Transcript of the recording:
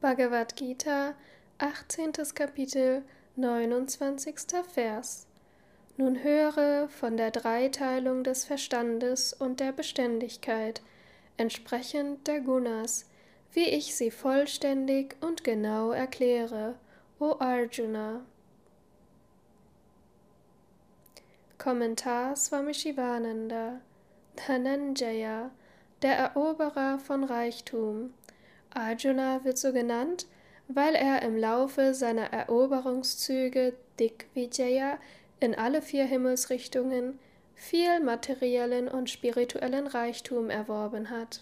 Bhagavad Gita, 18. Kapitel, 29. Vers. Nun höre von der Dreiteilung des Verstandes und der Beständigkeit, entsprechend der Gunas, wie ich sie vollständig und genau erkläre, o Arjuna. Kommentar Swami Shivananda Dhananjaya, der Eroberer von Reichtum, Arjuna wird so genannt, weil er im Laufe seiner Eroberungszüge Digvijaya in alle vier Himmelsrichtungen viel materiellen und spirituellen Reichtum erworben hat.